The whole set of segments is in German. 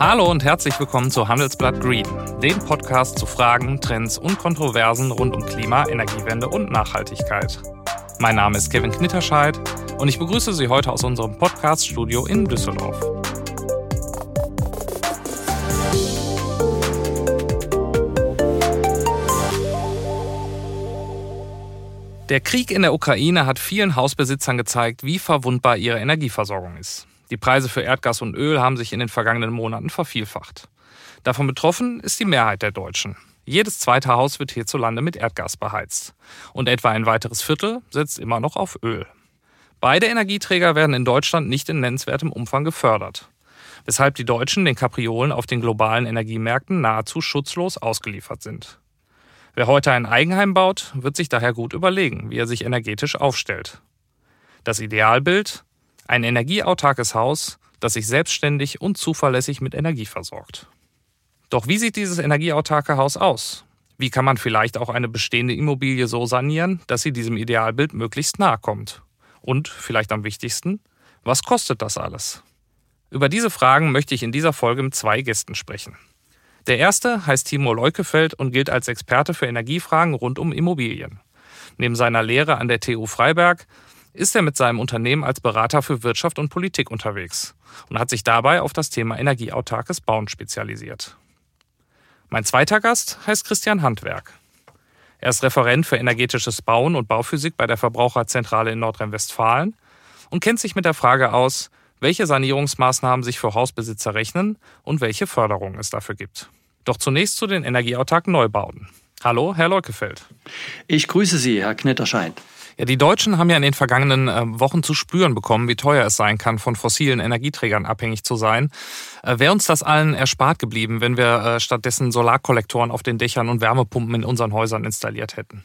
Hallo und herzlich willkommen zu Handelsblatt Green, dem Podcast zu Fragen, Trends und Kontroversen rund um Klima, Energiewende und Nachhaltigkeit. Mein Name ist Kevin Knitterscheid und ich begrüße Sie heute aus unserem Podcast-Studio in Düsseldorf. Der Krieg in der Ukraine hat vielen Hausbesitzern gezeigt, wie verwundbar ihre Energieversorgung ist. Die Preise für Erdgas und Öl haben sich in den vergangenen Monaten vervielfacht. Davon betroffen ist die Mehrheit der Deutschen. Jedes zweite Haus wird hierzulande mit Erdgas beheizt. Und etwa ein weiteres Viertel setzt immer noch auf Öl. Beide Energieträger werden in Deutschland nicht in nennenswertem Umfang gefördert. Weshalb die Deutschen den Kapriolen auf den globalen Energiemärkten nahezu schutzlos ausgeliefert sind. Wer heute ein Eigenheim baut, wird sich daher gut überlegen, wie er sich energetisch aufstellt. Das Idealbild? Ein energieautarkes Haus, das sich selbstständig und zuverlässig mit Energie versorgt. Doch wie sieht dieses energieautarke Haus aus? Wie kann man vielleicht auch eine bestehende Immobilie so sanieren, dass sie diesem Idealbild möglichst nahe kommt? Und vielleicht am wichtigsten, was kostet das alles? Über diese Fragen möchte ich in dieser Folge mit zwei Gästen sprechen. Der erste heißt Timo Leukefeld und gilt als Experte für Energiefragen rund um Immobilien. Neben seiner Lehre an der TU Freiberg ist er mit seinem Unternehmen als Berater für Wirtschaft und Politik unterwegs und hat sich dabei auf das Thema energieautarkes Bauen spezialisiert. Mein zweiter Gast heißt Christian Handwerk. Er ist Referent für energetisches Bauen und Bauphysik bei der Verbraucherzentrale in Nordrhein-Westfalen und kennt sich mit der Frage aus, welche Sanierungsmaßnahmen sich für Hausbesitzer rechnen und welche Förderungen es dafür gibt. Doch zunächst zu den energieautarken Neubauten. Hallo, Herr Leukefeld. Ich grüße Sie, Herr Knitterscheid. Ja, die Deutschen haben ja in den vergangenen äh, Wochen zu spüren bekommen, wie teuer es sein kann, von fossilen Energieträgern abhängig zu sein. Äh, Wäre uns das allen erspart geblieben, wenn wir äh, stattdessen Solarkollektoren auf den Dächern und Wärmepumpen in unseren Häusern installiert hätten?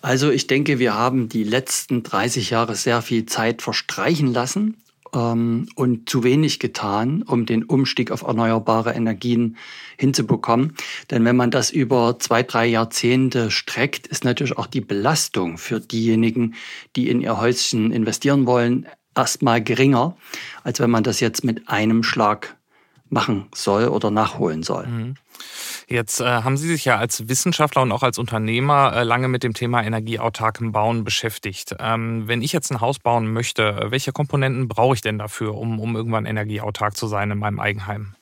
Also ich denke, wir haben die letzten 30 Jahre sehr viel Zeit verstreichen lassen ähm, und zu wenig getan, um den Umstieg auf erneuerbare Energien hinzubekommen. Denn wenn man das über zwei, drei Jahrzehnte streckt, ist natürlich auch die Belastung für diejenigen, die in ihr Häuschen investieren wollen, erstmal geringer, als wenn man das jetzt mit einem Schlag machen soll oder nachholen soll. Mhm. Jetzt äh, haben Sie sich ja als Wissenschaftler und auch als Unternehmer äh, lange mit dem Thema energieautarkem Bauen beschäftigt. Ähm, wenn ich jetzt ein Haus bauen möchte, welche Komponenten brauche ich denn dafür, um, um irgendwann energieautark zu sein in meinem Eigenheim?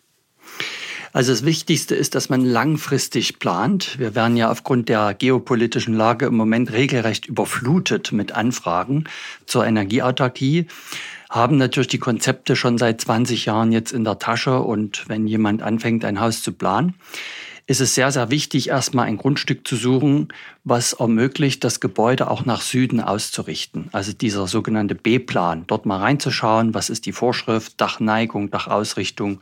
Also das Wichtigste ist, dass man langfristig plant. Wir werden ja aufgrund der geopolitischen Lage im Moment regelrecht überflutet mit Anfragen zur Energieautarkie haben natürlich die Konzepte schon seit 20 Jahren jetzt in der Tasche und wenn jemand anfängt, ein Haus zu planen, ist es sehr, sehr wichtig, erstmal ein Grundstück zu suchen, was ermöglicht, das Gebäude auch nach Süden auszurichten. Also dieser sogenannte B-Plan, dort mal reinzuschauen, was ist die Vorschrift, Dachneigung, Dachausrichtung,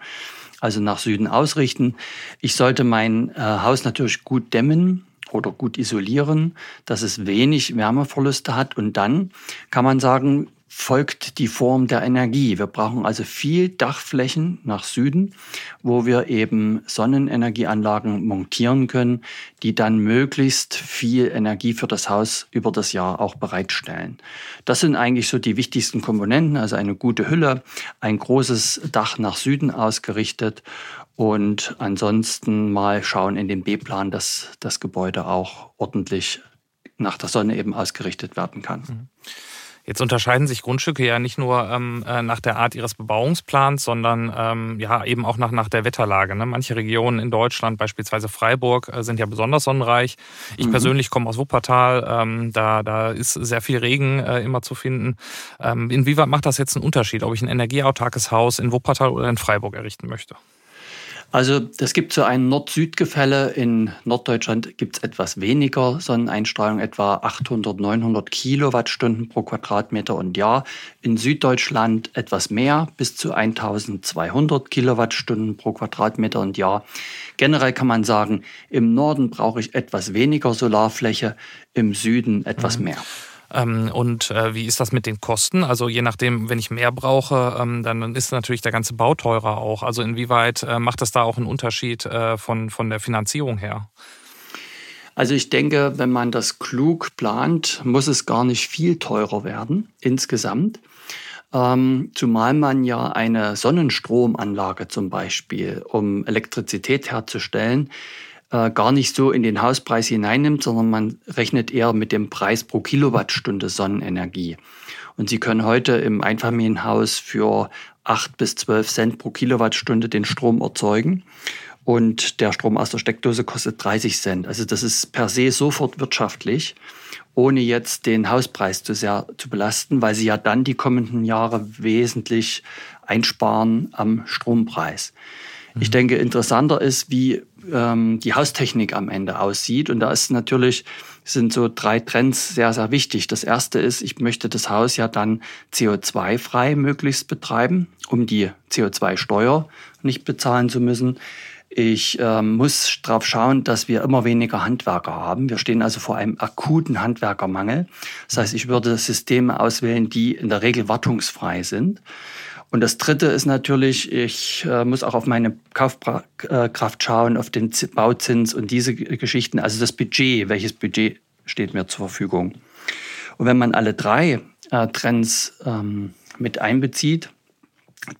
also nach Süden ausrichten. Ich sollte mein äh, Haus natürlich gut dämmen, oder gut isolieren, dass es wenig Wärmeverluste hat. Und dann kann man sagen, folgt die Form der Energie. Wir brauchen also viel Dachflächen nach Süden, wo wir eben Sonnenenergieanlagen montieren können, die dann möglichst viel Energie für das Haus über das Jahr auch bereitstellen. Das sind eigentlich so die wichtigsten Komponenten, also eine gute Hülle, ein großes Dach nach Süden ausgerichtet und ansonsten mal schauen in den B-Plan, dass das Gebäude auch ordentlich nach der Sonne eben ausgerichtet werden kann. Mhm. Jetzt unterscheiden sich Grundstücke ja nicht nur ähm, äh, nach der Art ihres Bebauungsplans, sondern ähm, ja eben auch nach, nach der Wetterlage. Ne? Manche Regionen in Deutschland, beispielsweise Freiburg, äh, sind ja besonders sonnenreich. Ich mhm. persönlich komme aus Wuppertal, ähm, da, da ist sehr viel Regen äh, immer zu finden. Ähm, inwieweit macht das jetzt einen Unterschied, ob ich ein energieautarkes Haus in Wuppertal oder in Freiburg errichten möchte? Also es gibt so ein Nord-Süd-Gefälle. In Norddeutschland gibt es etwas weniger Sonneneinstrahlung, etwa 800, 900 Kilowattstunden pro Quadratmeter und Jahr. In Süddeutschland etwas mehr, bis zu 1200 Kilowattstunden pro Quadratmeter und Jahr. Generell kann man sagen, im Norden brauche ich etwas weniger Solarfläche, im Süden etwas mhm. mehr. Ähm, und äh, wie ist das mit den Kosten? Also je nachdem, wenn ich mehr brauche, ähm, dann ist natürlich der ganze Bau teurer auch. Also inwieweit äh, macht das da auch einen Unterschied äh, von, von der Finanzierung her? Also ich denke, wenn man das klug plant, muss es gar nicht viel teurer werden insgesamt. Ähm, zumal man ja eine Sonnenstromanlage zum Beispiel, um Elektrizität herzustellen, äh, gar nicht so in den Hauspreis hineinnimmt, sondern man rechnet eher mit dem Preis pro Kilowattstunde Sonnenenergie. Und Sie können heute im Einfamilienhaus für 8 bis 12 Cent pro Kilowattstunde den Strom erzeugen. Und der Strom aus der Steckdose kostet 30 Cent. Also das ist per se sofort wirtschaftlich ohne jetzt den Hauspreis zu sehr zu belasten, weil sie ja dann die kommenden Jahre wesentlich einsparen am Strompreis. Mhm. Ich denke, interessanter ist, wie ähm, die Haustechnik am Ende aussieht. Und da ist natürlich, sind so drei Trends sehr, sehr wichtig. Das erste ist, ich möchte das Haus ja dann CO2-frei möglichst betreiben, um die CO2-Steuer nicht bezahlen zu müssen. Ich äh, muss darauf schauen, dass wir immer weniger Handwerker haben. Wir stehen also vor einem akuten Handwerkermangel. Das heißt, ich würde Systeme auswählen, die in der Regel wartungsfrei sind. Und das Dritte ist natürlich, ich äh, muss auch auf meine Kaufkraft schauen, auf den Bauzins und diese Geschichten. Also das Budget, welches Budget steht mir zur Verfügung. Und wenn man alle drei äh, Trends ähm, mit einbezieht,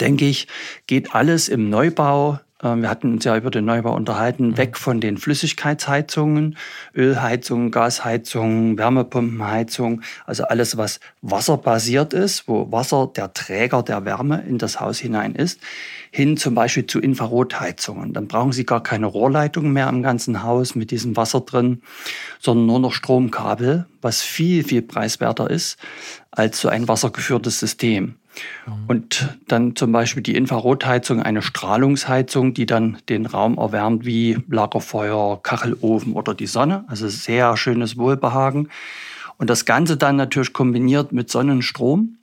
denke ich, geht alles im Neubau wir hatten uns ja über den Neubau unterhalten, mhm. weg von den Flüssigkeitsheizungen, Ölheizungen, Gasheizungen, Wärmepumpenheizung, also alles, was wasserbasiert ist, wo Wasser der Träger der Wärme in das Haus hinein ist, hin zum Beispiel zu Infrarotheizungen. Dann brauchen Sie gar keine Rohrleitung mehr im ganzen Haus mit diesem Wasser drin, sondern nur noch Stromkabel, was viel, viel preiswerter ist als so ein wassergeführtes System. Mhm. Und dann zum Beispiel die Infrarotheizung, eine Strahlungsheizung, die dann den Raum erwärmt wie Lagerfeuer, Kachelofen oder die Sonne. Also sehr schönes Wohlbehagen. Und das Ganze dann natürlich kombiniert mit Sonnenstrom,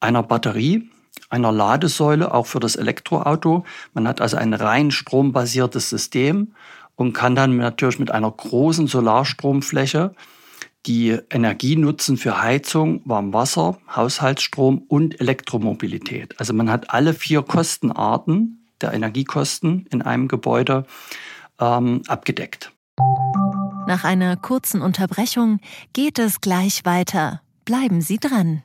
einer Batterie, einer Ladesäule, auch für das Elektroauto. Man hat also ein rein strombasiertes System und kann dann natürlich mit einer großen Solarstromfläche die Energie nutzen für Heizung, Warmwasser, Haushaltsstrom und Elektromobilität. Also man hat alle vier Kostenarten der Energiekosten in einem Gebäude ähm, abgedeckt. Nach einer kurzen Unterbrechung geht es gleich weiter. Bleiben Sie dran.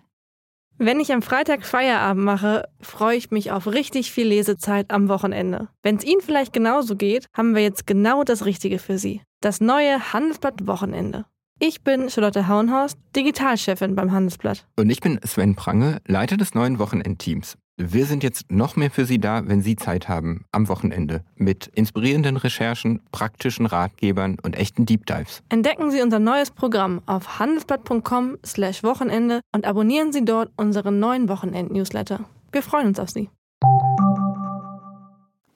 Wenn ich am Freitag Feierabend mache, freue ich mich auf richtig viel Lesezeit am Wochenende. Wenn es Ihnen vielleicht genauso geht, haben wir jetzt genau das Richtige für Sie. Das neue Handelsblatt Wochenende. Ich bin Charlotte Hauenhorst, Digitalchefin beim Handelsblatt. Und ich bin Sven Prange, Leiter des neuen Wochenendteams. Wir sind jetzt noch mehr für Sie da, wenn Sie Zeit haben, am Wochenende, mit inspirierenden Recherchen, praktischen Ratgebern und echten Deep Dives. Entdecken Sie unser neues Programm auf handelsblatt.com/wochenende und abonnieren Sie dort unseren neuen Wochenend-Newsletter. Wir freuen uns auf Sie.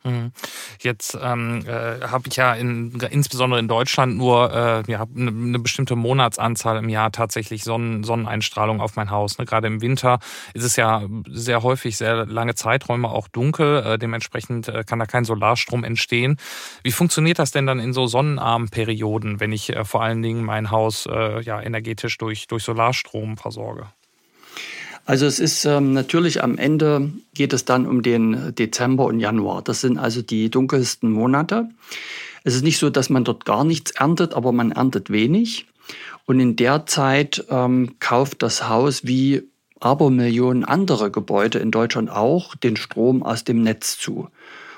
Mhm. Jetzt ähm, äh, habe ich ja in, insbesondere in Deutschland nur äh, ja, eine, eine bestimmte Monatsanzahl im Jahr tatsächlich Sonnen, Sonneneinstrahlung auf mein Haus. Ne? Gerade im Winter ist es ja sehr häufig sehr lange Zeiträume auch dunkel. Äh, dementsprechend äh, kann da kein Solarstrom entstehen. Wie funktioniert das denn dann in so sonnenarmen Perioden, wenn ich äh, vor allen Dingen mein Haus äh, ja, energetisch durch, durch Solarstrom versorge? Also es ist ähm, natürlich am Ende geht es dann um den Dezember und Januar. Das sind also die dunkelsten Monate. Es ist nicht so, dass man dort gar nichts erntet, aber man erntet wenig. Und in der Zeit ähm, kauft das Haus wie Abermillionen andere Gebäude in Deutschland auch den Strom aus dem Netz zu.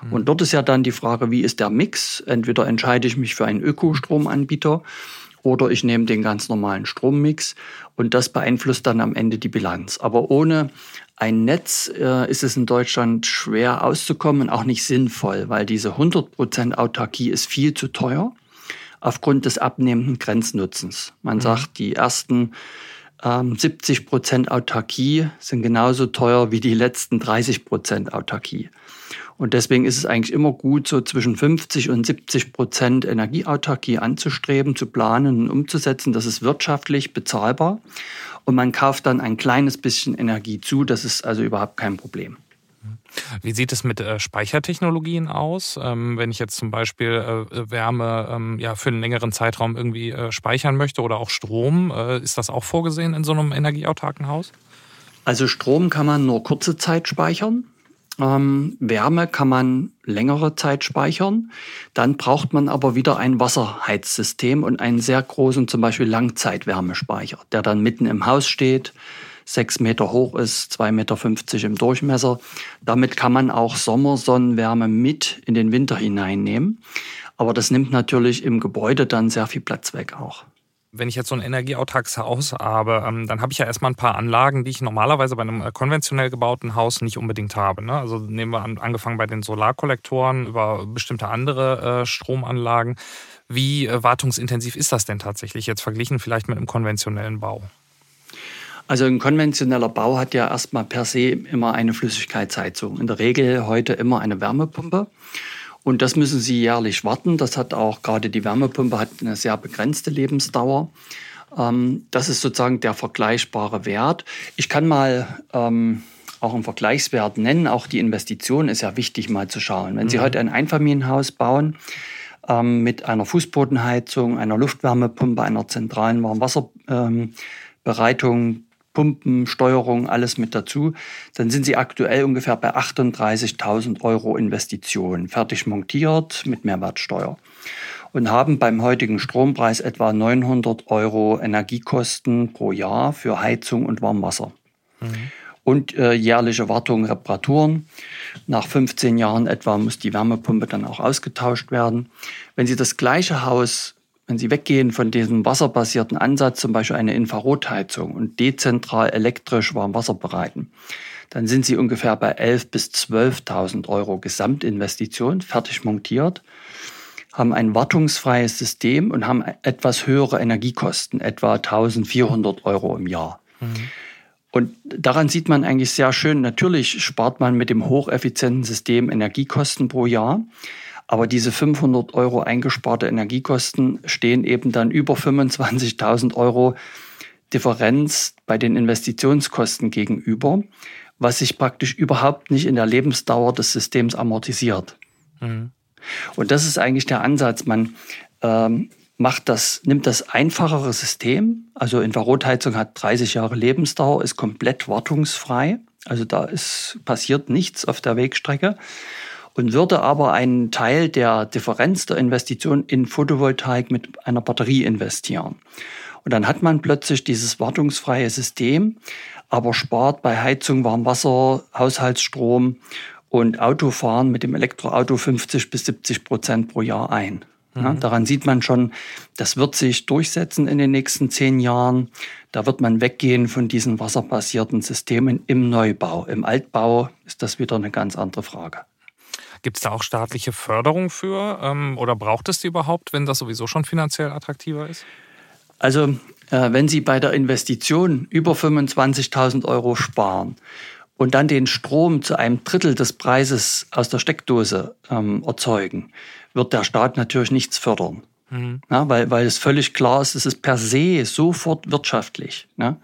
Mhm. Und dort ist ja dann die Frage, wie ist der Mix? Entweder entscheide ich mich für einen Ökostromanbieter oder ich nehme den ganz normalen Strommix und das beeinflusst dann am Ende die Bilanz. Aber ohne ein Netz äh, ist es in Deutschland schwer auszukommen und auch nicht sinnvoll, weil diese 100% Autarkie ist viel zu teuer aufgrund des abnehmenden Grenznutzens. Man mhm. sagt, die ersten ähm, 70% Autarkie sind genauso teuer wie die letzten 30% Autarkie. Und deswegen ist es eigentlich immer gut, so zwischen 50 und 70 Prozent Energieautarkie anzustreben, zu planen und umzusetzen. Das ist wirtschaftlich bezahlbar. Und man kauft dann ein kleines bisschen Energie zu. Das ist also überhaupt kein Problem. Wie sieht es mit äh, Speichertechnologien aus? Ähm, wenn ich jetzt zum Beispiel äh, Wärme ähm, ja, für einen längeren Zeitraum irgendwie äh, speichern möchte oder auch Strom, ist das auch vorgesehen in so einem energieautarken Haus? Also Strom kann man nur kurze Zeit speichern. Ähm, Wärme kann man längere Zeit speichern. Dann braucht man aber wieder ein Wasserheizsystem und einen sehr großen, zum Beispiel Langzeitwärmespeicher, der dann mitten im Haus steht, sechs Meter hoch ist, zwei Meter fünfzig im Durchmesser. Damit kann man auch Sommersonnenwärme mit in den Winter hineinnehmen. Aber das nimmt natürlich im Gebäude dann sehr viel Platz weg auch. Wenn ich jetzt so ein energieautarkes Haus habe, ähm, dann habe ich ja erstmal ein paar Anlagen, die ich normalerweise bei einem äh, konventionell gebauten Haus nicht unbedingt habe. Ne? Also nehmen wir an, angefangen bei den Solarkollektoren über bestimmte andere äh, Stromanlagen. Wie äh, wartungsintensiv ist das denn tatsächlich jetzt verglichen vielleicht mit einem konventionellen Bau? Also ein konventioneller Bau hat ja erstmal per se immer eine Flüssigkeitsheizung. In der Regel heute immer eine Wärmepumpe. Und das müssen Sie jährlich warten. Das hat auch gerade die Wärmepumpe hat eine sehr begrenzte Lebensdauer. Ähm, das ist sozusagen der vergleichbare Wert. Ich kann mal ähm, auch einen Vergleichswert nennen. Auch die Investition ist ja wichtig mal zu schauen. Wenn Sie mhm. heute ein Einfamilienhaus bauen, ähm, mit einer Fußbodenheizung, einer Luftwärmepumpe, einer zentralen Warmwasserbereitung, Pumpen, Steuerung, alles mit dazu, dann sind sie aktuell ungefähr bei 38.000 Euro Investition, fertig montiert mit Mehrwertsteuer und haben beim heutigen Strompreis etwa 900 Euro Energiekosten pro Jahr für Heizung und Warmwasser. Mhm. Und äh, jährliche Wartung, Reparaturen. Nach 15 Jahren etwa muss die Wärmepumpe dann auch ausgetauscht werden. Wenn Sie das gleiche Haus wenn Sie weggehen von diesem wasserbasierten Ansatz, zum Beispiel eine Infrarotheizung und dezentral elektrisch Warmwasser bereiten, dann sind Sie ungefähr bei 11.000 bis 12.000 Euro Gesamtinvestition, fertig montiert, haben ein wartungsfreies System und haben etwas höhere Energiekosten, etwa 1.400 Euro im Jahr. Mhm. Und daran sieht man eigentlich sehr schön, natürlich spart man mit dem hocheffizienten System Energiekosten pro Jahr. Aber diese 500 Euro eingesparte Energiekosten stehen eben dann über 25.000 Euro Differenz bei den Investitionskosten gegenüber, was sich praktisch überhaupt nicht in der Lebensdauer des Systems amortisiert. Mhm. Und das ist eigentlich der Ansatz. Man ähm, macht das, nimmt das einfachere System, also Infrarotheizung hat 30 Jahre Lebensdauer, ist komplett wartungsfrei, also da ist, passiert nichts auf der Wegstrecke und würde aber einen Teil der Differenz der Investition in Photovoltaik mit einer Batterie investieren. Und dann hat man plötzlich dieses wartungsfreie System, aber spart bei Heizung, Warmwasser, Haushaltsstrom und Autofahren mit dem Elektroauto 50 bis 70 Prozent pro Jahr ein. Ja, mhm. daran sieht man schon, das wird sich durchsetzen in den nächsten zehn Jahren. Da wird man weggehen von diesen wasserbasierten Systemen im Neubau. Im Altbau ist das wieder eine ganz andere Frage. Gibt es da auch staatliche Förderung für ähm, oder braucht es die überhaupt, wenn das sowieso schon finanziell attraktiver ist? Also äh, wenn Sie bei der Investition über 25.000 Euro sparen und dann den Strom zu einem Drittel des Preises aus der Steckdose ähm, erzeugen, wird der Staat natürlich nichts fördern. Mhm. Ja, weil, weil es völlig klar ist, es ist per se sofort wirtschaftlich. Ne?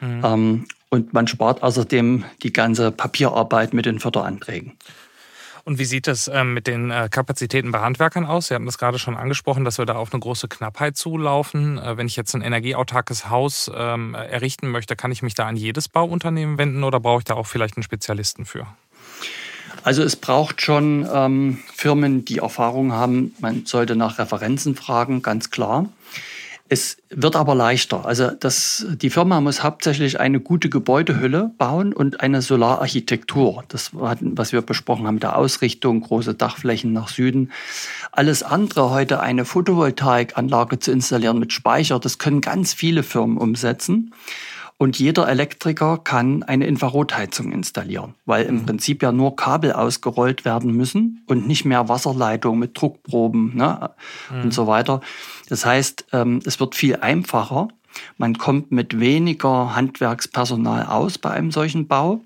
Mhm. Ähm, und man spart außerdem die ganze Papierarbeit mit den Förderanträgen. Und wie sieht es ähm, mit den äh, Kapazitäten bei Handwerkern aus? Sie haben das gerade schon angesprochen, dass wir da auf eine große Knappheit zulaufen. Äh, wenn ich jetzt ein energieautarkes Haus ähm, errichten möchte, kann ich mich da an jedes Bauunternehmen wenden oder brauche ich da auch vielleicht einen Spezialisten für? Also es braucht schon ähm, Firmen, die Erfahrung haben. Man sollte nach Referenzen fragen, ganz klar. Es wird aber leichter. Also das, die Firma muss hauptsächlich eine gute Gebäudehülle bauen und eine Solararchitektur. Das, was wir besprochen haben, der Ausrichtung, große Dachflächen nach Süden. Alles andere heute eine Photovoltaikanlage zu installieren mit Speicher, das können ganz viele Firmen umsetzen. Und jeder Elektriker kann eine Infrarotheizung installieren, weil im mhm. Prinzip ja nur Kabel ausgerollt werden müssen und nicht mehr Wasserleitung mit Druckproben ne, mhm. und so weiter. Das heißt, ähm, es wird viel einfacher. Man kommt mit weniger Handwerkspersonal aus bei einem solchen Bau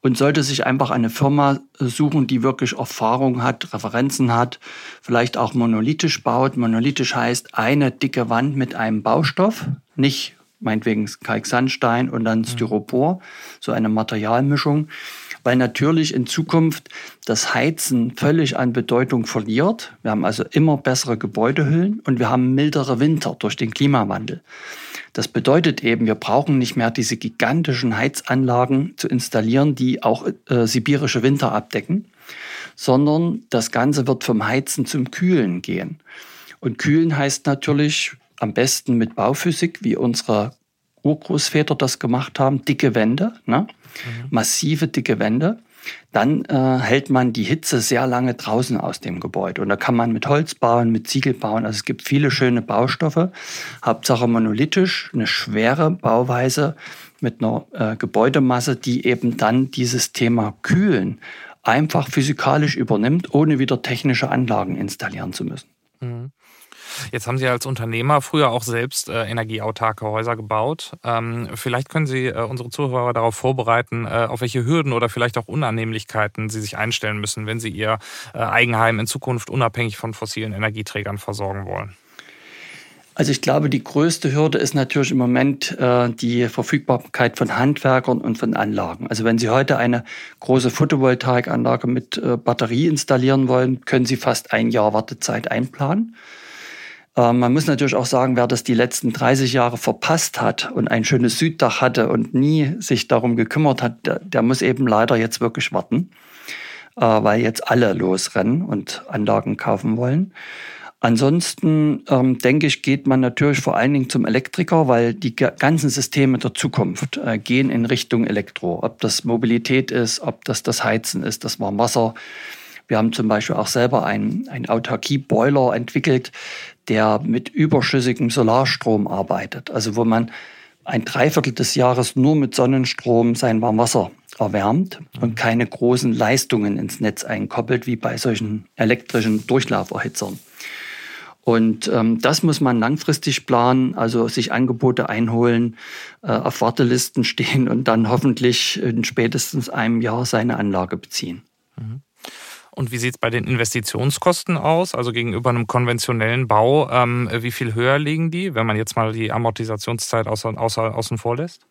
und sollte sich einfach eine Firma suchen, die wirklich Erfahrung hat, Referenzen hat, vielleicht auch monolithisch baut. Monolithisch heißt eine dicke Wand mit einem Baustoff, nicht meinetwegen Kalksandstein und dann mhm. Styropor, so eine Materialmischung, weil natürlich in Zukunft das Heizen völlig an Bedeutung verliert. Wir haben also immer bessere Gebäudehüllen und wir haben mildere Winter durch den Klimawandel. Das bedeutet eben, wir brauchen nicht mehr diese gigantischen Heizanlagen zu installieren, die auch äh, sibirische Winter abdecken, sondern das Ganze wird vom Heizen zum Kühlen gehen. Und Kühlen heißt natürlich am besten mit Bauphysik, wie unsere Urgroßväter das gemacht haben, dicke Wände, ne? Mhm. massive dicke Wände. Dann äh, hält man die Hitze sehr lange draußen aus dem Gebäude. Und da kann man mit Holz bauen, mit Ziegel bauen. Also es gibt viele schöne Baustoffe. Hauptsache monolithisch, eine schwere Bauweise mit einer äh, Gebäudemasse, die eben dann dieses Thema Kühlen einfach physikalisch übernimmt, ohne wieder technische Anlagen installieren zu müssen. Mhm. Jetzt haben Sie als Unternehmer früher auch selbst äh, energieautarke Häuser gebaut. Ähm, vielleicht können Sie äh, unsere Zuhörer darauf vorbereiten, äh, auf welche Hürden oder vielleicht auch Unannehmlichkeiten sie sich einstellen müssen, wenn sie ihr äh, Eigenheim in Zukunft unabhängig von fossilen Energieträgern versorgen wollen. Also ich glaube, die größte Hürde ist natürlich im Moment äh, die Verfügbarkeit von Handwerkern und von Anlagen. Also wenn Sie heute eine große Photovoltaikanlage mit äh, Batterie installieren wollen, können Sie fast ein Jahr Wartezeit einplanen. Ähm, man muss natürlich auch sagen, wer das die letzten 30 Jahre verpasst hat und ein schönes Süddach hatte und nie sich darum gekümmert hat, der, der muss eben leider jetzt wirklich warten, äh, weil jetzt alle losrennen und Anlagen kaufen wollen. Ansonsten ähm, denke ich, geht man natürlich vor allen Dingen zum Elektriker, weil die ganzen Systeme der Zukunft äh, gehen in Richtung Elektro. Ob das Mobilität ist, ob das das Heizen ist, das Warmwasser. Wir haben zum Beispiel auch selber einen, einen Autarkie-Boiler entwickelt, der mit überschüssigem Solarstrom arbeitet. Also wo man ein Dreiviertel des Jahres nur mit Sonnenstrom sein Warmwasser erwärmt und keine großen Leistungen ins Netz einkoppelt, wie bei solchen elektrischen Durchlauferhitzern. Und ähm, das muss man langfristig planen, also sich Angebote einholen, äh, auf Wartelisten stehen und dann hoffentlich in spätestens einem Jahr seine Anlage beziehen. Mhm. Und wie sieht es bei den Investitionskosten aus? Also gegenüber einem konventionellen Bau, ähm, wie viel höher liegen die, wenn man jetzt mal die Amortisationszeit außer, außer, außen vor lässt?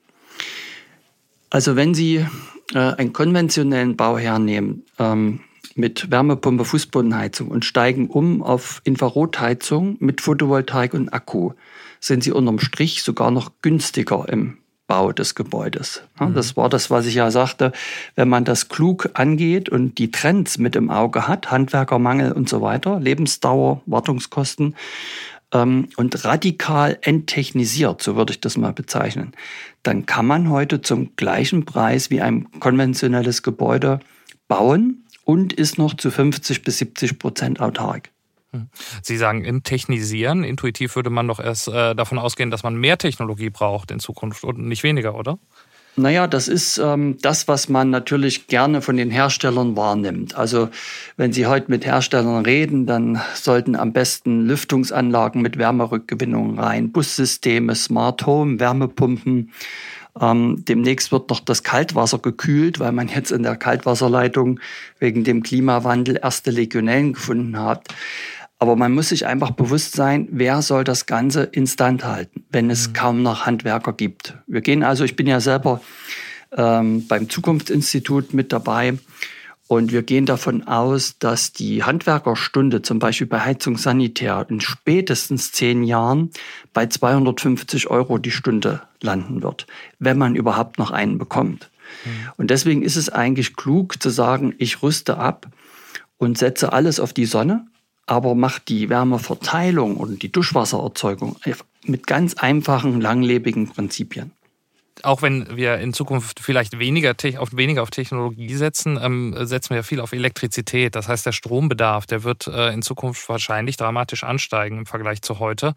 Also wenn Sie äh, einen konventionellen Bau hernehmen ähm, mit Wärmepumpe, Fußbodenheizung und steigen um auf Infrarotheizung mit Photovoltaik und Akku, sind Sie unterm Strich sogar noch günstiger im Bau des Gebäudes. Mhm. das war das, was ich ja sagte. Wenn man das klug angeht und die Trends mit im Auge hat, Handwerkermangel und so weiter, Lebensdauer, Wartungskosten ähm, und radikal enttechnisiert, so würde ich das mal bezeichnen, dann kann man heute zum gleichen Preis wie ein konventionelles Gebäude bauen und ist noch zu 50 bis 70 Prozent autark. Sie sagen enttechnisieren. Intuitiv würde man doch erst äh, davon ausgehen, dass man mehr Technologie braucht in Zukunft und nicht weniger, oder? Naja, das ist ähm, das, was man natürlich gerne von den Herstellern wahrnimmt. Also wenn Sie heute mit Herstellern reden, dann sollten am besten Lüftungsanlagen mit Wärmerückgewinnung rein, Bussysteme, Smart Home, Wärmepumpen. Ähm, demnächst wird noch das Kaltwasser gekühlt, weil man jetzt in der Kaltwasserleitung wegen dem Klimawandel erste Legionellen gefunden hat. Aber man muss sich einfach bewusst sein, wer soll das Ganze instand halten, wenn es mhm. kaum noch Handwerker gibt. Wir gehen also, ich bin ja selber ähm, beim Zukunftsinstitut mit dabei und wir gehen davon aus, dass die Handwerkerstunde zum Beispiel bei Heizung Sanitär in spätestens zehn Jahren bei 250 Euro die Stunde landen wird, wenn man überhaupt noch einen bekommt. Mhm. Und deswegen ist es eigentlich klug zu sagen, ich rüste ab und setze alles auf die Sonne aber macht die Wärmeverteilung und die Duschwassererzeugung mit ganz einfachen, langlebigen Prinzipien. Auch wenn wir in Zukunft vielleicht weniger auf, weniger auf Technologie setzen, ähm, setzen wir ja viel auf Elektrizität. Das heißt, der Strombedarf, der wird äh, in Zukunft wahrscheinlich dramatisch ansteigen im Vergleich zu heute.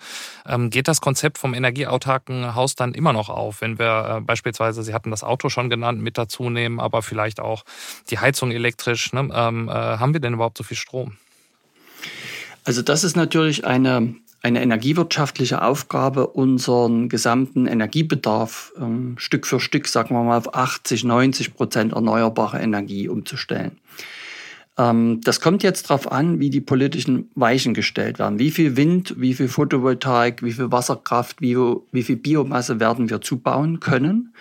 Ähm, geht das Konzept vom energieautarken Haus dann immer noch auf, wenn wir äh, beispielsweise, Sie hatten das Auto schon genannt, mit dazu nehmen, aber vielleicht auch die Heizung elektrisch? Ne? Ähm, äh, haben wir denn überhaupt so viel Strom? Also das ist natürlich eine, eine energiewirtschaftliche Aufgabe, unseren gesamten Energiebedarf ähm, Stück für Stück, sagen wir mal, auf 80, 90 Prozent erneuerbare Energie umzustellen. Ähm, das kommt jetzt darauf an, wie die politischen Weichen gestellt werden. Wie viel Wind, wie viel Photovoltaik, wie viel Wasserkraft, wie, wie viel Biomasse werden wir zubauen können.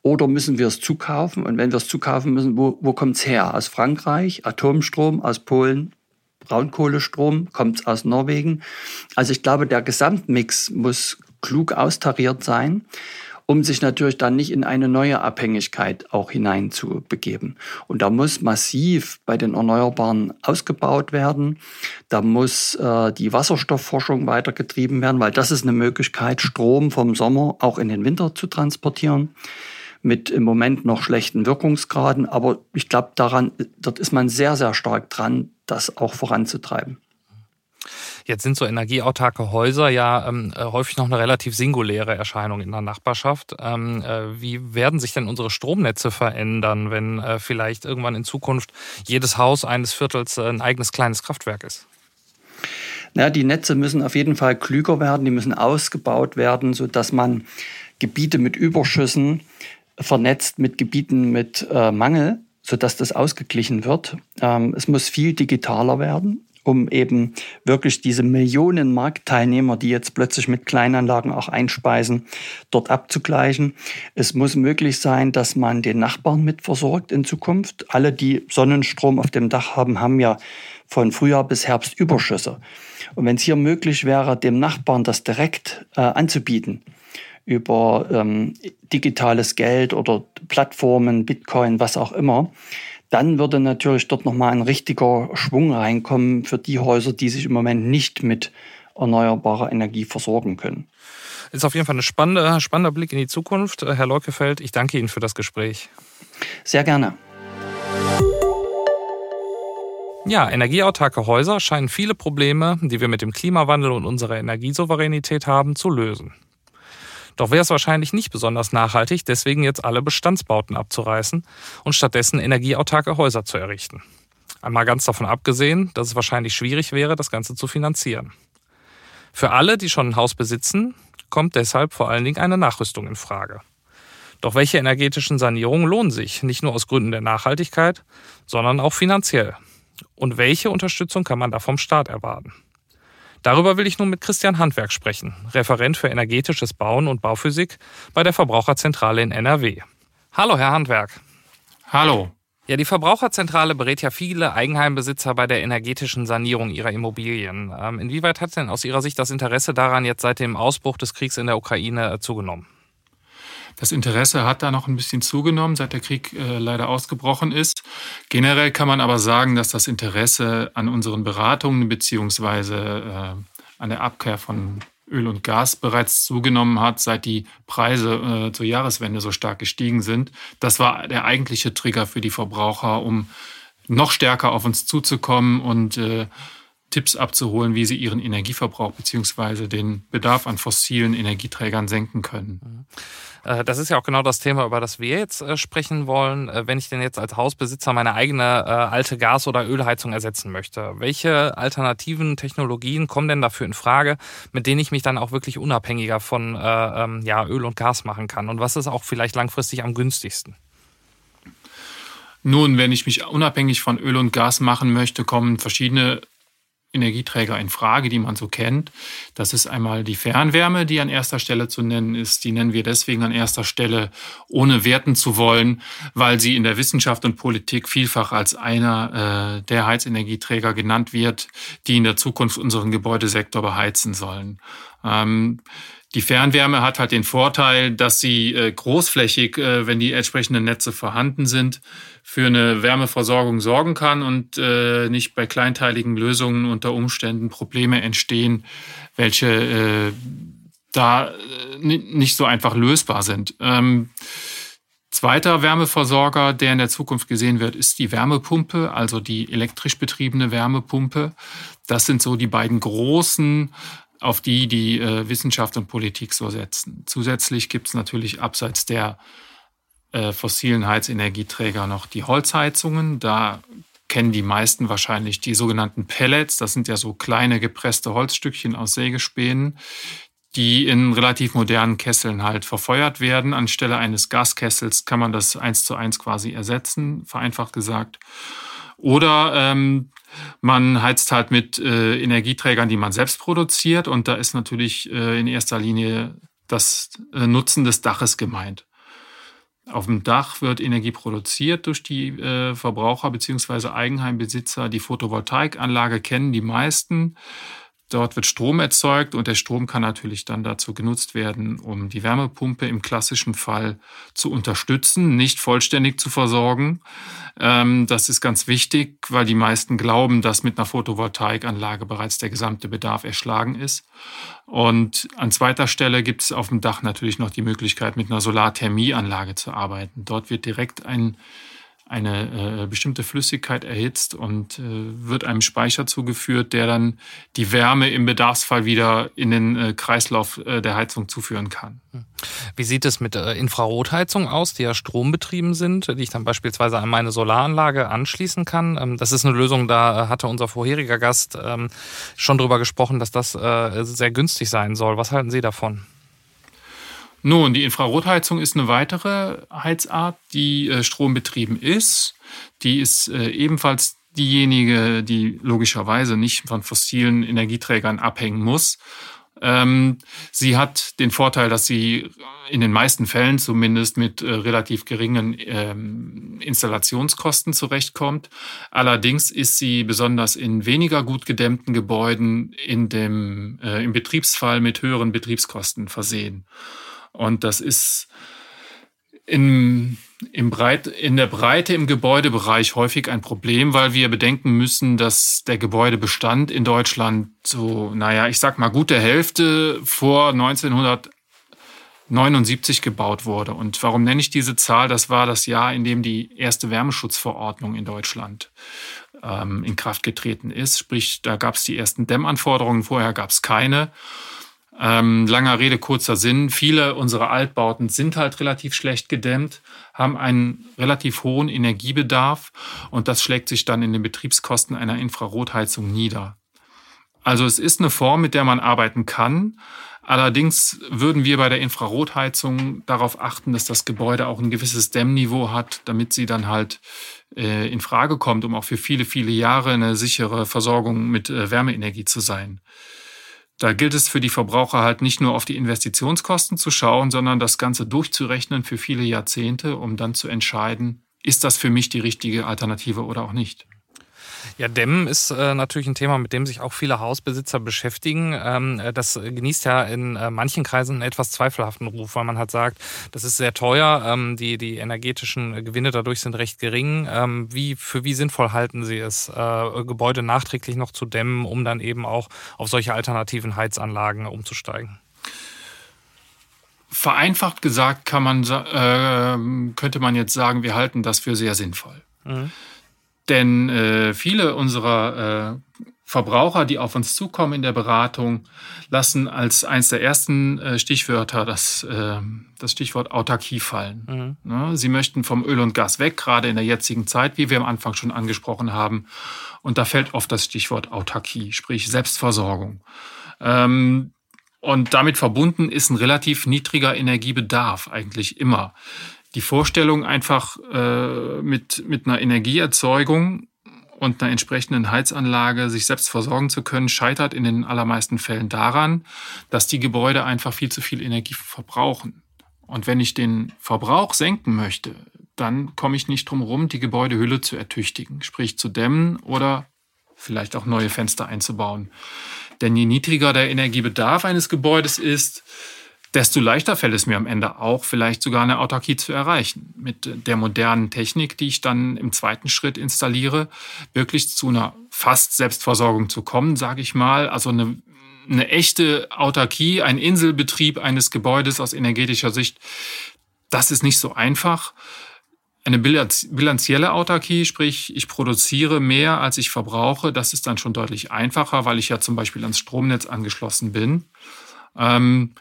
Oder müssen wir es zukaufen? Und wenn wir es zukaufen müssen, wo, wo kommt es her? Aus Frankreich, Atomstrom, aus Polen, Braunkohlestrom, kommt aus Norwegen. Also ich glaube, der Gesamtmix muss klug austariert sein. um sich natürlich dann nicht in eine neue Abhängigkeit auch hineinzubegeben. Und da muss massiv bei den Erneuerbaren ausgebaut werden. Da muss äh, die Wasserstoffforschung weitergetrieben werden, weil das ist eine Möglichkeit, Strom vom Sommer auch in den Winter zu transportieren mit im Moment noch schlechten Wirkungsgraden. Aber ich glaube, daran, dort ist man sehr, sehr stark dran, das auch voranzutreiben. Jetzt sind so energieautarke Häuser ja ähm, äh, häufig noch eine relativ singuläre Erscheinung in der Nachbarschaft. Ähm, äh, wie werden sich denn unsere Stromnetze verändern, wenn äh, vielleicht irgendwann in Zukunft jedes Haus eines Viertels äh, ein eigenes kleines Kraftwerk ist? Ja, die Netze müssen auf jeden Fall klüger werden, die müssen ausgebaut werden, sodass man Gebiete mit Überschüssen vernetzt mit Gebieten mit äh, Mangel, sodass das ausgeglichen wird. Ähm, es muss viel digitaler werden um eben wirklich diese Millionen Marktteilnehmer, die jetzt plötzlich mit Kleinanlagen auch einspeisen, dort abzugleichen. Es muss möglich sein, dass man den Nachbarn mitversorgt in Zukunft. Alle, die Sonnenstrom auf dem Dach haben, haben ja von Frühjahr bis Herbst Überschüsse. Und wenn es hier möglich wäre, dem Nachbarn das direkt äh, anzubieten, über ähm, digitales Geld oder Plattformen, Bitcoin, was auch immer, dann würde natürlich dort nochmal ein richtiger Schwung reinkommen für die Häuser, die sich im Moment nicht mit erneuerbarer Energie versorgen können. Ist auf jeden Fall ein spannender, spannender Blick in die Zukunft. Herr Leukefeld, ich danke Ihnen für das Gespräch. Sehr gerne. Ja, energieautarke Häuser scheinen viele Probleme, die wir mit dem Klimawandel und unserer Energiesouveränität haben, zu lösen. Doch wäre es wahrscheinlich nicht besonders nachhaltig, deswegen jetzt alle Bestandsbauten abzureißen und stattdessen energieautarke Häuser zu errichten. Einmal ganz davon abgesehen, dass es wahrscheinlich schwierig wäre, das Ganze zu finanzieren. Für alle, die schon ein Haus besitzen, kommt deshalb vor allen Dingen eine Nachrüstung in Frage. Doch welche energetischen Sanierungen lohnen sich, nicht nur aus Gründen der Nachhaltigkeit, sondern auch finanziell? Und welche Unterstützung kann man da vom Staat erwarten? Darüber will ich nun mit Christian Handwerk sprechen, Referent für energetisches Bauen und Bauphysik bei der Verbraucherzentrale in NRW. Hallo, Herr Handwerk. Hallo. Ja, die Verbraucherzentrale berät ja viele Eigenheimbesitzer bei der energetischen Sanierung ihrer Immobilien. Ähm, inwieweit hat denn aus Ihrer Sicht das Interesse daran jetzt seit dem Ausbruch des Kriegs in der Ukraine äh, zugenommen? Das Interesse hat da noch ein bisschen zugenommen, seit der Krieg äh, leider ausgebrochen ist. Generell kann man aber sagen, dass das Interesse an unseren Beratungen beziehungsweise äh, an der Abkehr von Öl und Gas bereits zugenommen hat, seit die Preise äh, zur Jahreswende so stark gestiegen sind. Das war der eigentliche Trigger für die Verbraucher, um noch stärker auf uns zuzukommen und äh, Tipps abzuholen, wie sie ihren Energieverbrauch beziehungsweise den Bedarf an fossilen Energieträgern senken können. Mhm. Äh, das ist ja auch genau das Thema, über das wir jetzt äh, sprechen wollen. Äh, wenn ich denn jetzt als Hausbesitzer meine eigene alte Gas- oder Ölheizung ersetzen möchte, welche alternativen Technologien kommen denn dafür in Frage, mit denen ich mich dann auch wirklich unabhängiger von ähm, ja, Öl und Gas machen kann? Und was ist auch vielleicht langfristig am günstigsten? Nun, wenn ich mich unabhängig von Öl und Gas machen möchte, kommen verschiedene Energieträger in Frage, die man so kennt. Das ist einmal die Fernwärme, die an erster Stelle zu nennen ist. Die nennen wir deswegen an erster Stelle, ohne werten zu wollen, weil sie in der Wissenschaft und Politik vielfach als einer äh, der Heizenergieträger genannt wird, die in der Zukunft unseren Gebäudesektor beheizen sollen. Ähm, die Fernwärme hat halt den Vorteil, dass sie äh, großflächig, äh, wenn die entsprechenden Netze vorhanden sind, für eine Wärmeversorgung sorgen kann und äh, nicht bei kleinteiligen Lösungen unter Umständen Probleme entstehen, welche da nicht so einfach lösbar sind. Ähm, Zweiter Wärmeversorger, der in der Zukunft gesehen wird, ist die Wärmepumpe, also die elektrisch betriebene Wärmepumpe. Das sind so die beiden großen auf die die äh, Wissenschaft und Politik so setzen. Zusätzlich gibt es natürlich abseits der äh, fossilen Heizenergieträger noch die Holzheizungen. Da kennen die meisten wahrscheinlich die sogenannten Pellets. Das sind ja so kleine gepresste Holzstückchen aus Sägespänen, die in relativ modernen Kesseln halt verfeuert werden. Anstelle eines Gaskessels kann man das eins zu eins quasi ersetzen, vereinfacht gesagt. Oder ähm, man heizt halt mit äh, Energieträgern, die man selbst produziert. Und da ist natürlich äh, in erster Linie das äh, Nutzen des Daches gemeint. Auf dem Dach wird Energie produziert durch die äh, Verbraucher bzw. Eigenheimbesitzer. Die Photovoltaikanlage kennen die meisten. Dort wird Strom erzeugt und der Strom kann natürlich dann dazu genutzt werden, um die Wärmepumpe im klassischen Fall zu unterstützen, nicht vollständig zu versorgen. Ähm, das ist ganz wichtig, weil die meisten glauben, dass mit einer Photovoltaikanlage bereits der gesamte Bedarf erschlagen ist. Und an zweiter Stelle gibt es auf dem Dach natürlich noch die Möglichkeit, mit einer Solarthermieanlage zu arbeiten. Dort wird direkt ein eine äh, bestimmte Flüssigkeit erhitzt und äh, wird einem Speicher zugeführt, der dann die Wärme im Bedarfsfall wieder in den äh, Kreislauf äh, der Heizung zuführen kann. Wie sieht es mit äh, Infrarotheizungen aus, die ja strombetrieben sind, die ich dann beispielsweise an meine Solaranlage anschließen kann? Ähm, das ist eine Lösung, da äh, hatte unser vorheriger Gast ähm, schon drüber gesprochen, dass das sehr günstig sein soll. Was halten Sie davon? Nun, die Infrarotheizung ist eine weitere Heizart, die äh, strombetrieben ist. Die ist äh, ebenfalls diejenige, die logischerweise nicht von fossilen Energieträgern abhängen muss. Ähm, sie hat den Vorteil, dass sie in den meisten Fällen zumindest mit äh, relativ geringen ähm, Installationskosten zurechtkommt. Allerdings ist sie besonders in weniger gut gedämmten Gebäuden in dem, äh, im Betriebsfall mit höheren Betriebskosten versehen. Und das ist in, im Breit, in der Breite im Gebäudebereich häufig ein Problem, weil wir bedenken müssen, dass der Gebäudebestand in Deutschland so, naja, ich sag mal, gute Hälfte vor 1979 gebaut wurde. Und warum nenne ich diese Zahl? Das war das Jahr, in dem die erste Wärmeschutzverordnung in Deutschland ähm, in Kraft getreten ist. Sprich, da gab es die ersten Dämmanforderungen, vorher gab es keine. Ähm, langer Rede, kurzer Sinn. Viele unserer Altbauten sind halt relativ schlecht gedämmt, haben einen relativ hohen Energiebedarf und das schlägt sich dann in den Betriebskosten einer Infrarotheizung nieder. Also es ist eine Form, mit der man arbeiten kann. Allerdings würden wir bei der Infrarotheizung darauf achten, dass das Gebäude auch ein gewisses Dämmniveau hat, damit sie dann halt äh, in Frage kommt, um auch für viele, viele Jahre eine sichere Versorgung mit äh, Wärmeenergie zu sein. Da gilt es für die Verbraucher halt nicht nur auf die Investitionskosten zu schauen, sondern das Ganze durchzurechnen für viele Jahrzehnte, um dann zu entscheiden, ist das für mich die richtige Alternative oder auch nicht. Ja, Dämmen ist äh, natürlich ein Thema, mit dem sich auch viele Hausbesitzer beschäftigen. Ähm, äh, das genießt ja in äh, manchen Kreisen einen etwas zweifelhaften Ruf, weil man halt sagt, das ist sehr teuer, ähm, die, die energetischen Gewinne dadurch sind recht gering. Ähm, wie, für wie sinnvoll halten Sie es, äh, Gebäude nachträglich noch zu dämmen, um dann eben auch auf solche alternativen Heizanlagen umzusteigen? Vereinfacht gesagt kann man, äh, könnte man jetzt sagen, wir halten das für sehr sinnvoll. Mhm. Denn äh, viele unserer äh, Verbraucher, die auf uns zukommen in der Beratung, lassen als eines der ersten äh, Stichwörter das, äh, das Stichwort Autarkie fallen. Mhm. Ne? Sie möchten vom Öl und Gas weg, gerade in der jetzigen Zeit, wie wir am Anfang schon angesprochen haben. Und da fällt oft das Stichwort Autarkie, sprich Selbstversorgung. Ähm, und damit verbunden ist ein relativ niedriger Energiebedarf eigentlich immer die Vorstellung, einfach äh, mit, mit einer Energieerzeugung und einer entsprechenden Heizanlage sich selbst versorgen zu können, scheitert in den allermeisten Fällen daran, dass die Gebäude einfach viel zu viel Energie verbrauchen. Und wenn ich den Verbrauch senken möchte, dann komme ich nicht drum herum, die Gebäudehülle zu ertüchtigen, sprich zu dämmen oder vielleicht auch neue Fenster einzubauen. Denn je niedriger der Energiebedarf eines Gebäudes ist, desto leichter fällt es mir am Ende auch, vielleicht sogar eine Autarkie zu erreichen. Mit der modernen Technik, die ich dann im zweiten Schritt installiere, wirklich zu einer fast Selbstversorgung zu kommen, sage ich mal. Also eine, eine echte Autarkie, ein Inselbetrieb eines Gebäudes aus energetischer Sicht, das ist nicht so einfach. Eine bilanzielle Autarkie, sprich ich produziere mehr, als ich verbrauche, das ist dann schon deutlich einfacher, weil ich ja zum Beispiel ans Stromnetz angeschlossen bin. Ähm,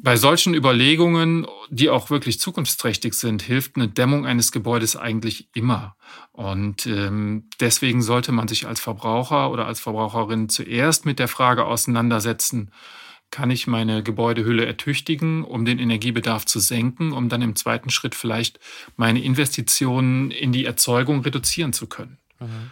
bei solchen Überlegungen, die auch wirklich zukunftsträchtig sind, hilft eine Dämmung eines Gebäudes eigentlich immer. Und ähm, deswegen sollte man sich als Verbraucher oder als Verbraucherin zuerst mit der Frage auseinandersetzen, kann ich meine Gebäudehülle ertüchtigen, um den Energiebedarf zu senken, um dann im zweiten Schritt vielleicht meine Investitionen in die Erzeugung reduzieren zu können. Mhm.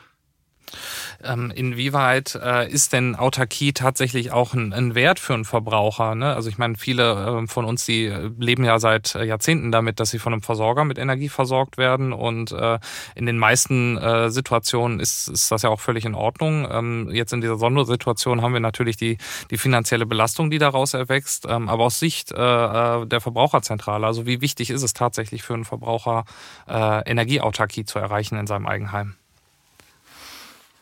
Ähm, inwieweit äh, ist denn Autarkie tatsächlich auch ein, ein Wert für einen Verbraucher? Ne? Also ich meine, viele äh, von uns, die leben ja seit äh, Jahrzehnten damit, dass sie von einem Versorger mit Energie versorgt werden und äh, in den meisten äh, Situationen ist, ist das ja auch völlig in Ordnung. Ähm, jetzt in dieser Sondersituation haben wir natürlich die, die finanzielle Belastung, die daraus erwächst, ähm, aber aus Sicht äh, der Verbraucherzentrale, also wie wichtig ist es tatsächlich für einen Verbraucher, äh, Energieautarkie zu erreichen in seinem Eigenheim?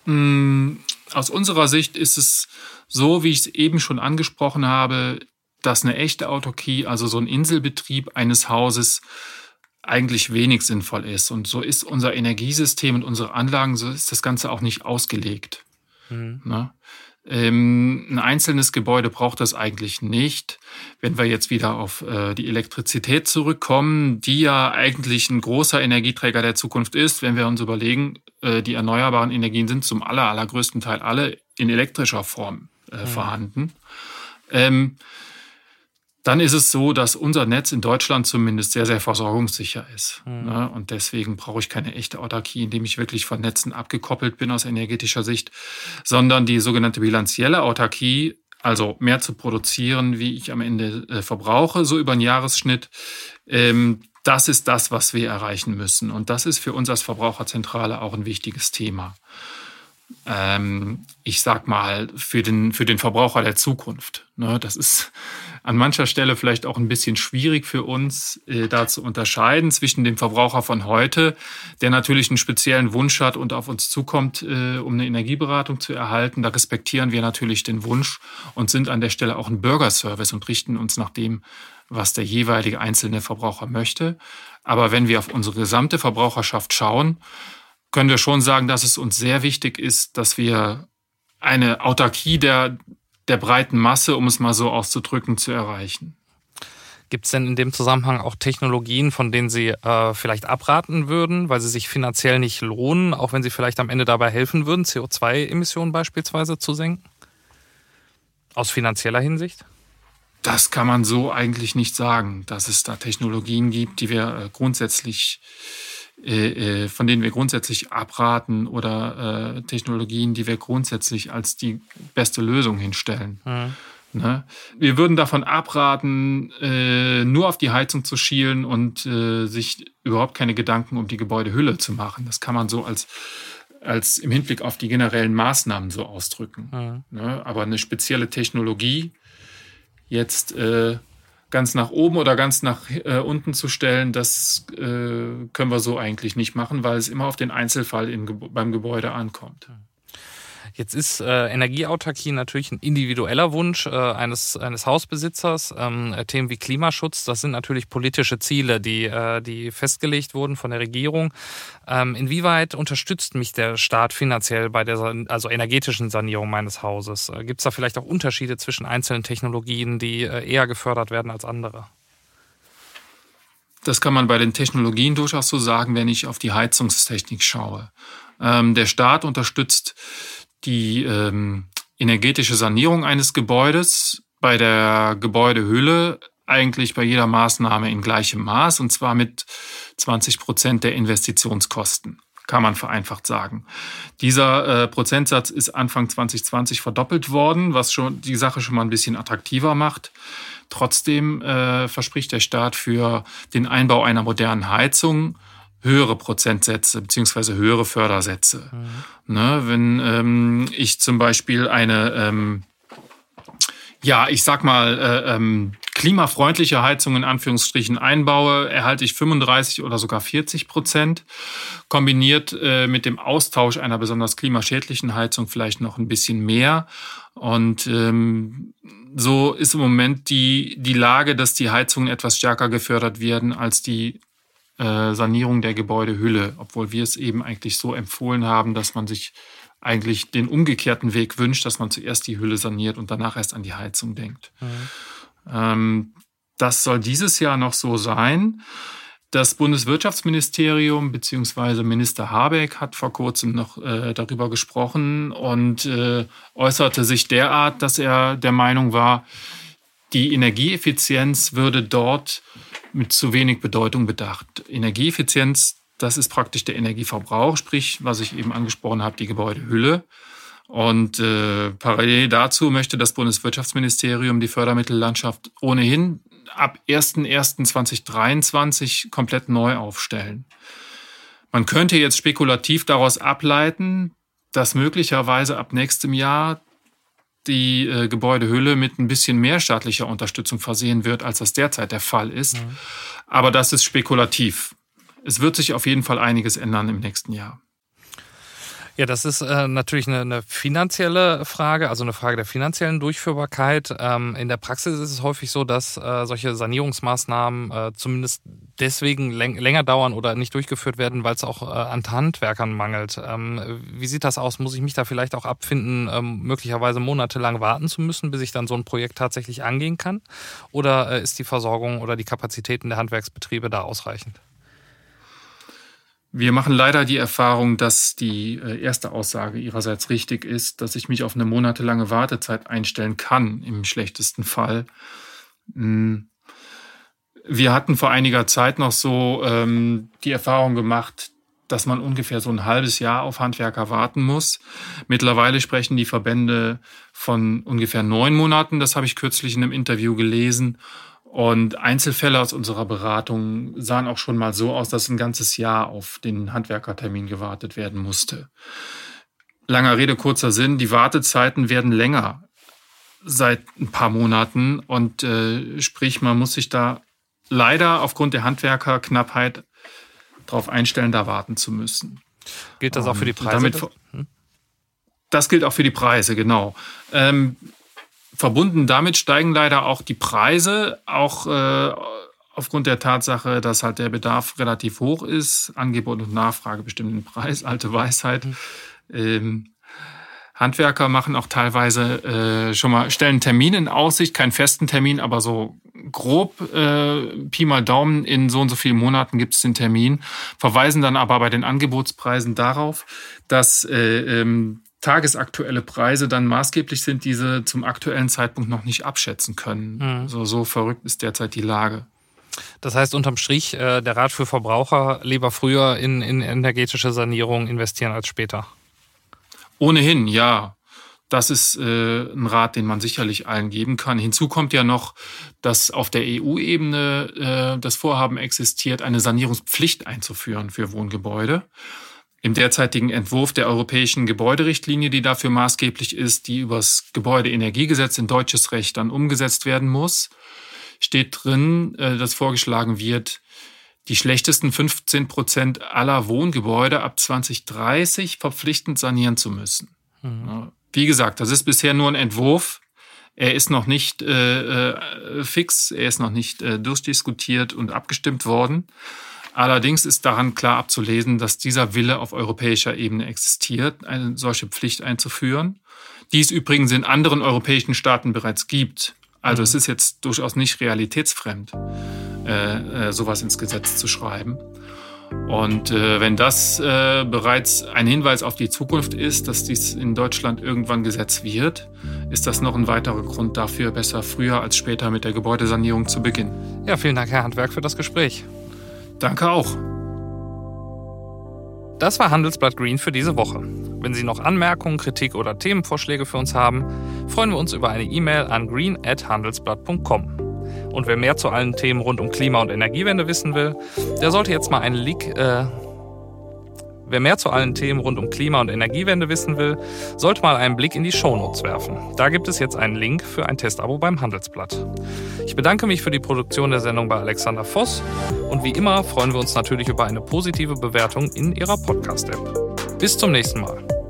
Mm, aus unserer Sicht ist es so, wie ich es eben schon angesprochen habe, dass eine echte Autarkie, also so ein Inselbetrieb eines Hauses, eigentlich wenig sinnvoll ist. Und so ist unser Energiesystem und unsere Anlagen, so ist das Ganze auch nicht ausgelegt. Mhm. Ne? Ähm, ein einzelnes Gebäude braucht das eigentlich nicht. Wenn wir jetzt wieder auf äh, die Elektrizität zurückkommen, die ja eigentlich ein großer Energieträger der Zukunft ist, wenn wir uns überlegen, äh, die erneuerbaren Energien sind zum aller, allergrößten Teil alle in elektrischer Form äh, mhm. vorhanden. Ähm, dann ist es so, dass unser Netz in Deutschland zumindest sehr, sehr versorgungssicher ist. Mhm. Ne? Und deswegen brauche ich keine echte Autarkie, indem ich wirklich von Netzen abgekoppelt bin aus energetischer Sicht, sondern die sogenannte bilanzielle Autarkie, also mehr zu produzieren, wie ich am Ende äh, verbrauche, so über einen Jahresschnitt. Ähm, das ist das, was wir erreichen müssen. Und das ist für uns als Verbraucherzentrale auch ein wichtiges Thema ähm, ich sag mal, für den, für den Verbraucher der Zukunft. Ne, das ist an mancher Stelle vielleicht auch ein bisschen schwierig für uns, äh, da zu unterscheiden zwischen dem Verbraucher von heute, der natürlich einen speziellen Wunsch hat und auf uns zukommt, äh, um eine Energieberatung zu erhalten. Da respektieren wir natürlich den Wunsch und sind an der Stelle auch ein Bürgerservice und richten uns nach dem, was der jeweilige einzelne Verbraucher möchte. Aber wenn wir auf unsere gesamte Verbraucherschaft schauen, können wir schon sagen, dass es uns sehr wichtig ist, dass wir eine Autarkie der, der breiten Masse, um es mal so auszudrücken, zu erreichen. Gibt es denn in dem Zusammenhang auch Technologien, von denen Sie äh, vielleicht abraten würden, weil sie sich finanziell nicht lohnen, auch wenn sie vielleicht am Ende dabei helfen würden, CO2-Emissionen beispielsweise zu senken? Aus finanzieller Hinsicht? Das kann man so eigentlich nicht sagen, dass es da Technologien gibt, die wir äh, grundsätzlich äh, äh, von denen wir grundsätzlich abraten oder äh, Technologien, die wir grundsätzlich als die beste Lösung hinstellen. Mhm. Ne? Wir würden davon abraten, äh, nur auf die Heizung zu schielen und äh, sich überhaupt keine Gedanken um die Gebäudehülle zu machen. Das kann man so als, als im Hinblick auf die generellen Maßnahmen so ausdrücken. Mhm. Ne? Aber eine spezielle Technologie jetzt äh, ganz nach oben oder ganz nach äh, unten zu stellen, das äh, können wir so eigentlich nicht machen, weil es immer auf den Einzelfall in, beim Gebäude ankommt. Jetzt ist äh, Energieautarkie natürlich ein individueller Wunsch äh, eines, eines Hausbesitzers. Ähm, äh, Themen wie Klimaschutz, das sind natürlich politische Ziele, die, äh, die festgelegt wurden von der Regierung. Ähm, inwieweit unterstützt mich der Staat finanziell bei der also energetischen Sanierung meines Hauses? Äh, Gibt es da vielleicht auch Unterschiede zwischen einzelnen Technologien, die äh, eher gefördert werden als andere? Das kann man bei den Technologien durchaus so sagen, wenn ich auf die Heizungstechnik schaue. Ähm, der Staat unterstützt die ähm, energetische Sanierung eines Gebäudes bei der Gebäudehülle eigentlich bei jeder Maßnahme in gleichem Maß und zwar mit 20 Prozent der Investitionskosten, kann man vereinfacht sagen. Dieser äh, Prozentsatz ist Anfang 2020 verdoppelt worden, was schon die Sache schon mal ein bisschen attraktiver macht. Trotzdem äh, verspricht der Staat für den Einbau einer modernen Heizung höhere Prozentsätze beziehungsweise höhere Fördersätze. Mhm. Ne, wenn ähm, ich zum Beispiel eine, ähm, ja, ich sag mal, äh, ähm, klimafreundliche Heizung in Anführungsstrichen einbaue, erhalte ich 35 oder sogar 40 Prozent. Kombiniert äh, mit dem Austausch einer besonders klimaschädlichen Heizung vielleicht noch ein bisschen mehr. Und ähm, so ist im Moment die, die Lage, dass die Heizungen etwas stärker gefördert werden als die äh, Sanierung der Gebäudehülle, obwohl wir es eben eigentlich so empfohlen haben, dass man sich eigentlich den umgekehrten Weg wünscht, dass man zuerst die Hülle saniert und danach erst an die Heizung denkt. Mhm. Ähm, das soll dieses Jahr noch so sein. Das Bundeswirtschaftsministerium bzw. Minister Habeck hat vor kurzem noch äh, darüber gesprochen und äh, äußerte sich derart, dass er der Meinung war, die Energieeffizienz würde dort mit zu wenig Bedeutung bedacht. Energieeffizienz, das ist praktisch der Energieverbrauch, sprich, was ich eben angesprochen habe, die Gebäudehülle. Und äh, parallel dazu möchte das Bundeswirtschaftsministerium die Fördermittellandschaft ohnehin ab 01.01.2023 komplett neu aufstellen. Man könnte jetzt spekulativ daraus ableiten, dass möglicherweise ab nächstem Jahr die äh, Gebäudehülle mit ein bisschen mehr staatlicher Unterstützung versehen wird, als das derzeit der Fall ist. Mhm. Aber das ist spekulativ. Es wird sich auf jeden Fall einiges ändern im nächsten Jahr. Ja, das ist äh, natürlich eine, eine, finanzielle Frage, also eine Frage der finanziellen Durchführbarkeit. Ähm, in der Praxis ist es häufig so, dass äh, solche Sanierungsmaßnahmen äh, zumindest deswegen läng länger dauern oder nicht durchgeführt werden, weil es auch äh, an Handwerkern mangelt. Ähm, wie sieht das aus? Muss ich mich da vielleicht auch abfinden, ähm, möglicherweise monatelang warten zu müssen, bis ich dann so ein Projekt tatsächlich angehen kann? Oder äh, ist die Versorgung oder die Kapazitäten der Handwerksbetriebe da ausreichend? Wir machen leider die Erfahrung, dass die äh, erste Aussage ihrerseits richtig ist, dass ich mich auf eine monatelange Wartezeit einstellen kann, im schlechtesten Fall. Hm. Wir hatten vor einiger Zeit noch so ähm, die Erfahrung gemacht, dass man ungefähr so ein halbes Jahr auf Handwerker warten muss. Mittlerweile sprechen die Verbände von ungefähr neun Monaten. Das habe ich kürzlich in einem Interview gelesen. Und Einzelfälle aus unserer Beratung sahen auch schon mal so aus, dass ein ganzes Jahr auf den Handwerkertermin gewartet werden musste. Langer Rede, kurzer Sinn, die Wartezeiten werden länger seit ein paar Monaten und äh, sprich, man muss sich da leider aufgrund der Handwerkerknappheit darauf einstellen, da warten zu müssen. Gilt das auch für die Preise? Damit? Das gilt auch für die Preise, genau. Ähm, verbunden damit steigen leider auch die Preise, auch äh, aufgrund der Tatsache, dass halt der Bedarf relativ hoch ist. Angebot und Nachfrage bestimmen den Preis, alte Weisheit. Mhm. Ähm, Handwerker machen auch teilweise äh, schon mal, stellen Termin in Aussicht, keinen festen Termin, aber so grob äh, Pi mal Daumen, in so und so vielen Monaten gibt es den Termin, verweisen dann aber bei den Angebotspreisen darauf, dass äh, ähm, tagesaktuelle Preise dann maßgeblich sind, diese zum aktuellen Zeitpunkt noch nicht abschätzen können. Mhm. So, so verrückt ist derzeit die Lage. Das heißt unterm Strich, äh, der Rat für Verbraucher lieber früher in, in energetische Sanierung investieren als später. Ohnehin, ja. Das ist äh, ein Rat, den man sicherlich allen geben kann. Hinzu kommt ja noch, dass auf der EU-Ebene äh, das Vorhaben existiert, eine Sanierungspflicht einzuführen für Wohngebäude. Im derzeitigen Entwurf der europäischen Gebäuderichtlinie, die dafür maßgeblich ist, die übers Gebäudeenergiegesetz in deutsches Recht dann umgesetzt werden muss, steht drin, äh, dass vorgeschlagen wird, die schlechtesten 15 Prozent aller Wohngebäude ab 2030 verpflichtend sanieren zu müssen. Mhm. Wie gesagt, das ist bisher nur ein Entwurf. Er ist noch nicht äh, äh fix, er ist noch nicht äh, durchdiskutiert und abgestimmt worden. Allerdings ist daran klar abzulesen, dass dieser Wille auf europäischer Ebene existiert, eine solche Pflicht einzuführen, die es übrigens in anderen europäischen Staaten bereits gibt. Also mhm. es ist jetzt durchaus nicht realitätsfremd, äh, äh, sowas ins Gesetz zu schreiben. Und äh, wenn das äh, bereits ein Hinweis auf die Zukunft ist, dass dies in Deutschland irgendwann Gesetz wird, ist das noch ein weiterer Grund dafür, besser früher als später mit der Gebäudesanierung zu beginnen. Ja, vielen Dank, Herr Handwerk, für das Gespräch. Danke auch. Das war Handelsblatt Green für diese Woche. Wenn Sie noch Anmerkungen, Kritik oder Themenvorschläge für uns haben, freuen wir uns über eine E-Mail an green@handelsblatt.com. Und wer mehr zu allen Themen rund um Klima- und Energiewende wissen will, der sollte jetzt mal einen Link, äh, Wer mehr zu allen Themen rund um Klima- und Energiewende wissen will, sollte mal einen Blick in die Shownotes werfen. Da gibt es jetzt einen Link für ein Testabo beim Handelsblatt. Ich bedanke mich für die Produktion der Sendung bei Alexander Voss und wie immer freuen wir uns natürlich über eine positive Bewertung in Ihrer Podcast-App. Bis zum nächsten Mal.